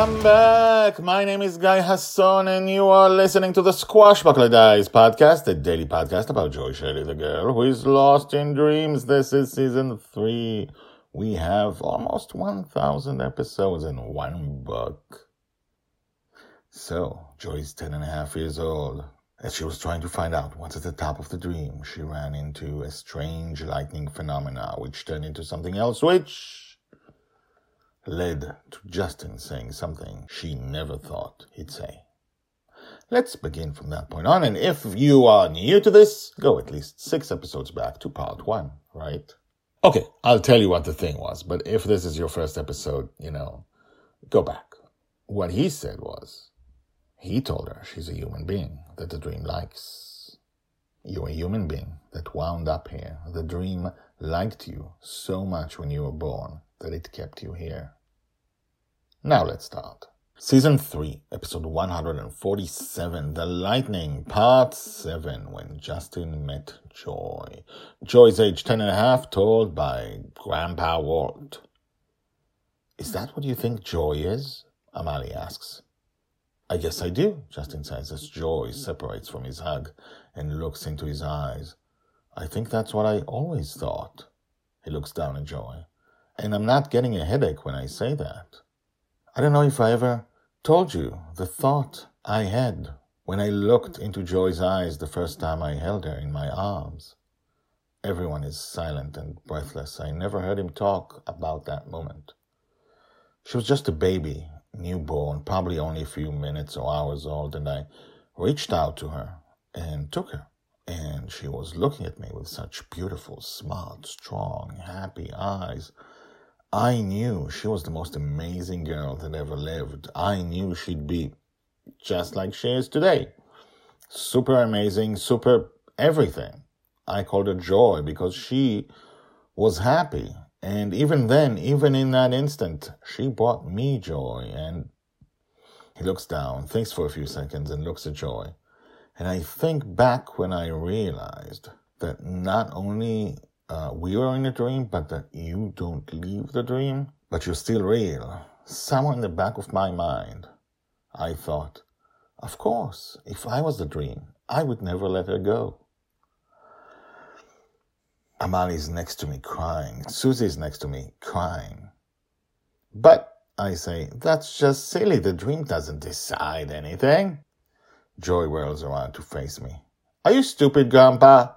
Welcome back. My name is Guy Hasson, and you are listening to the Squashbuckler Diaries podcast, a daily podcast about Joy Shelley, the girl who is lost in dreams. This is season three. We have almost 1,000 episodes in one book. So, Joy's ten and a half years old. As she was trying to find out what's at the top of the dream, she ran into a strange lightning phenomena, which turned into something else, which led to Justin saying something she never thought he'd say. Let's begin from that point on, and if you are new to this, go at least six episodes back to part one, right? Okay, I'll tell you what the thing was, but if this is your first episode, you know, go back. What he said was, he told her she's a human being that the dream likes. You're a human being that wound up here. The dream liked you so much when you were born that it kept you here. Now let's start. Season 3, episode 147, The Lightning, part 7, when Justin met Joy. Joy's age 10 and a half, told by Grandpa Walt. Is that what you think Joy is? Amali asks. I guess I do, Justin says as Joy separates from his hug and looks into his eyes. I think that's what I always thought. He looks down at Joy. And I'm not getting a headache when I say that. I don't know if I ever told you the thought I had when I looked into Joy's eyes the first time I held her in my arms. Everyone is silent and breathless. I never heard him talk about that moment. She was just a baby, newborn, probably only a few minutes or hours old, and I reached out to her and took her. And she was looking at me with such beautiful, smart, strong, happy eyes. I knew she was the most amazing girl that ever lived. I knew she'd be just like she is today. Super amazing, super everything. I called her Joy because she was happy. And even then, even in that instant, she brought me joy. And he looks down, thinks for a few seconds, and looks at Joy. And I think back when I realized that not only uh, we are in a dream, but that you don't leave the dream, but you're still real. Somewhere in the back of my mind, I thought, of course, if I was the dream, I would never let her go. Amali's next to me crying. Susie's next to me crying. But, I say, that's just silly. The dream doesn't decide anything. Joy whirls around to face me. Are you stupid, Grandpa?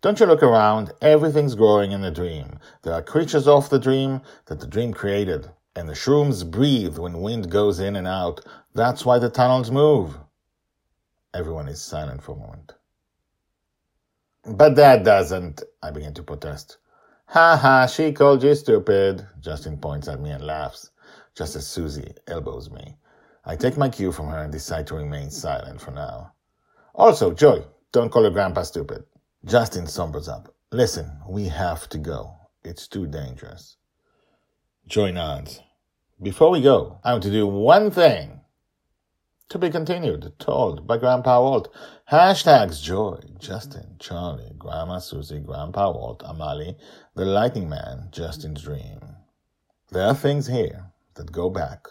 Don't you look around? Everything's growing in the dream. There are creatures off the dream that the dream created. And the shrooms breathe when wind goes in and out. That's why the tunnels move. Everyone is silent for a moment. But that doesn't, I begin to protest. Ha ha, she called you stupid. Justin points at me and laughs, just as Susie elbows me. I take my cue from her and decide to remain silent for now. Also, Joy, don't call your grandpa stupid. Justin sombers up. Listen, we have to go. It's too dangerous. Joy nods. Before we go, I want to do one thing. To be continued, told by Grandpa Walt. Hashtags Joy, Justin, Charlie, Grandma Susie, Grandpa Walt, Amali, the Lightning Man, Justin's Dream. There are things here that go back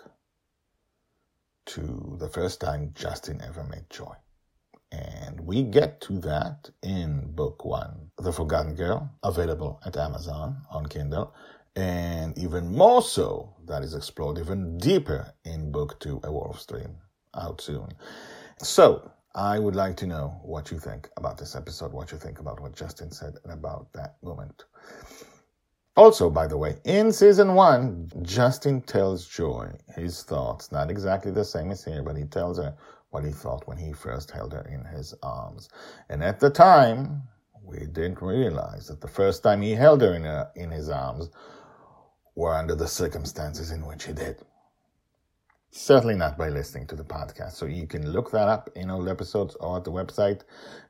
to the first time Justin ever met Joy. And we get to that in book one, The Forgotten Girl, available at Amazon on Kindle. And even more so, that is explored even deeper in book two, A Wolfe's Dream, out soon. So, I would like to know what you think about this episode, what you think about what Justin said, and about that moment. Also, by the way, in season one, Justin tells Joy his thoughts, not exactly the same as here, but he tells her what he thought when he first held her in his arms. And at the time, we didn't realize that the first time he held her in, her, in his arms were under the circumstances in which he did. Certainly not by listening to the podcast. So you can look that up in old episodes or at the website,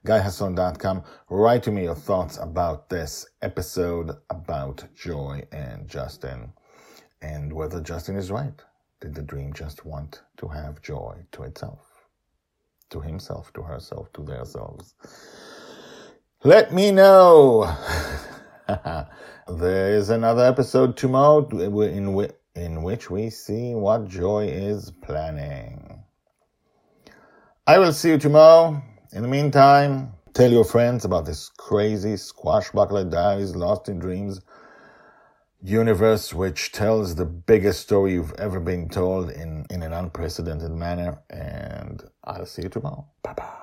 guyhasson.com. Write to me your thoughts about this episode about Joy and Justin and whether Justin is right. Did the dream just want to have joy to itself? To himself, to herself, to themselves? Let me know. there is another episode tomorrow in, in which we see what Joy is planning. I will see you tomorrow. In the meantime, tell your friends about this crazy Squashbuckler Diaries lost in dreams universe, which tells the biggest story you've ever been told in, in an unprecedented manner. And I'll see you tomorrow. Bye bye.